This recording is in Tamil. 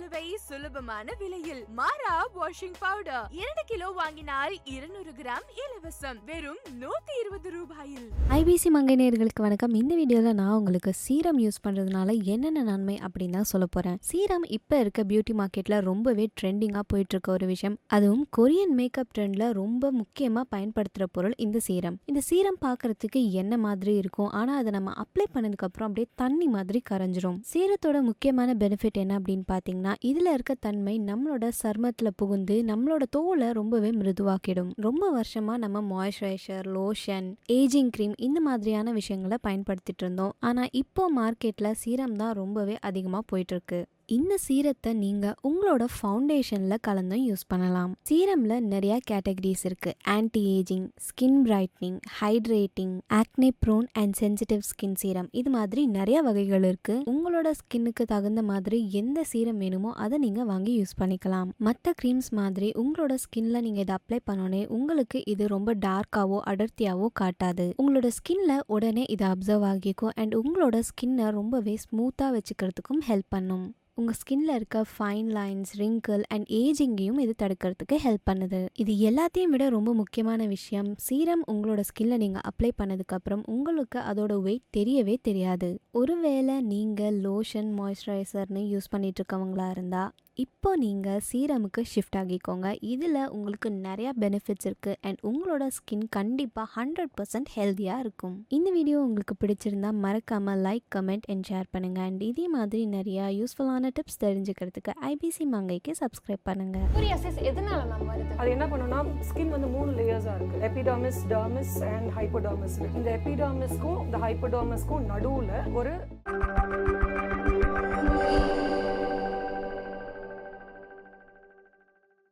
சலுகை சுலபமான விலையில். மாரா வாஷிங் பவுடர் இரண்டு கிலோ வாங்கினால் இருநூறு கிராம் இலவசம். வெறும் நூத்தி இருபது ரூபாயில். ஐபிசி மங்கைநேயர்களுக்கு வணக்கம். இந்த வீடியோவில் நான் உங்களுக்கு சீரம் யூஸ் பண்ணுறதுனால என்னென்ன நன்மை அப்படின்னு தான் சொல்ல போறேன். சீரம் இப்போ இருக்க பியூட்டி மார்க்கெட்டில் ரொம்பவே ட்ரெண்டிங்காக போயிட்டுருக்க ஒரு விஷயம். அதுவும் கொரியன் மேக்கப் ட்ரெண்டில் ரொம்ப முக்கியமாக பயன்படுத்துகிற பொருள் இந்த சீரம். இந்த சீரம் பாக்குறதுக்கு என்ன மாதிரி இருக்கும்? ஆனால் அதை நம்ம அப்ளை பண்ணதுக்கப்புறம் அப்படியே தண்ணி மாதிரி கரைஞ்சிரும். சீரத்தோட முக்கியமான பெனிஃபிட் என்ன அப்படின்னு பார்த்தீங்கன்னா இதில் இருக்க தன்மை நம்மளோட சர்மத்தில் புகுந்து நம்மளோட தோலை ரொம்பவே மிருதுவாக்கிடும். ரொம்ப வருஷமாக நம்ம மாய்ஸ்சரைசர் லோஷன் ஏஜிங் க்ரீம் இந்த மாதிரியான விஷயங்களை பயன்படுத்திட்டு இருந்தோம். ஆனால் இப்போ மார்க்கெட்டில் சீரம் தான் ரொம்பவே அதிகமாக போயிட்டுருக்கு இந்த சீரத்தை நீங்கள் உங்களோட ஃபவுண்டேஷனில் கலந்தும் யூஸ் பண்ணலாம். சீரமில் நிறையா கேட்டகரிஸ் இருக்குது anti aging skin brightening hydrating acne prone and sensitive skin serum இது மாதிரி நிறையா வகைகள் இருக்குது உங்களோட ஸ்கின்னுக்கு தகுந்த மாதிரி எந்த சீரம் வேணுமோ அதை நீங்கள் வாங்கி யூஸ் பண்ணிக்கலாம். மற்ற க்ரீம்ஸ் மாதிரி உங்களோட ஸ்கின்ல நீங்கள் இதை அப்ளை பண்ணோன்னே உங்களுக்கு இது ரொம்ப டார்க்காவோ அடர்த்தியாவோ காட்டாது. உங்களோட ஸ்கின்ல உடனே இதை அப்சர்வ் ஆகிக்கும் அண்ட் உங்களோட ஸ்கின்னை ரொம்பவே ஸ்மூத்தாக வச்சுக்கிறதுக்கும் ஹெல்ப் பண்ணும். உங்கள் ஸ்கின்ல இருக்க ஃபைன் லைன்ஸ் ரிங்கிள் அண்ட் ஏஜிங்கையும் இது தடுக்கிறதுக்கு ஹெல்ப் பண்ணுது. இது எல்லாத்தையும் விட ரொம்ப முக்கியமான விஷயம். சீரம் உங்களோட ஸ்கின்ல நீங்கள் அப்ளை பண்ணதுக்கப்புறம் உங்களுக்கு அதோட வெயிட் தெரியவே தெரியாது. ஒருவேளை நீங்கள் லோஷன் மாய்ஸ்சரைசர்னு யூஸ் பண்ணிட்டு இருக்கவங்களா இருந்தால் இப்போ நீங்கள் சீரமுக்கு ஷிஃப்ட் ஆகிக்கோங்க. இதில் உங்களுக்கு நிறையா பெனிஃபிட்ஸ் இருக்குது அண்ட் உங்களோட ஸ்கின் கண்டிப்பாக ஹண்ட்ரட் பர்சன்ட் ஹெல்த்தியாக இருக்கும். இந்த வீடியோ உங்களுக்கு பிடிச்சிருந்தா மறக்காமல் லைக் கமெண்ட் அண்ட் ஷேர் பண்ணுங்கள் அண்ட் இதே மாதிரி நிறையா யூஸ்ஃபுல்லான டிப்ஸ் தெரிஞ்சுக்கிறதுக்கு ஐபிசி மங்கைக்கு சப்ஸ்கிரைப் பண்ணுங்கள் சோரியாசிஸ் எதனால வருது? அது என்ன பண்ணுன்னா ஸ்கின் வந்து மூணு லேயர்ஸா இருக்கு. எபிடர்மிஸ் டர்மிஸ் அண்ட் ஹைப்போடர்மிஸ் இந்த எபிடர்மிஸ்க்கும் இந்த ஹைப்போடர்மிஸ்க்கும் நடுவுல ஒரு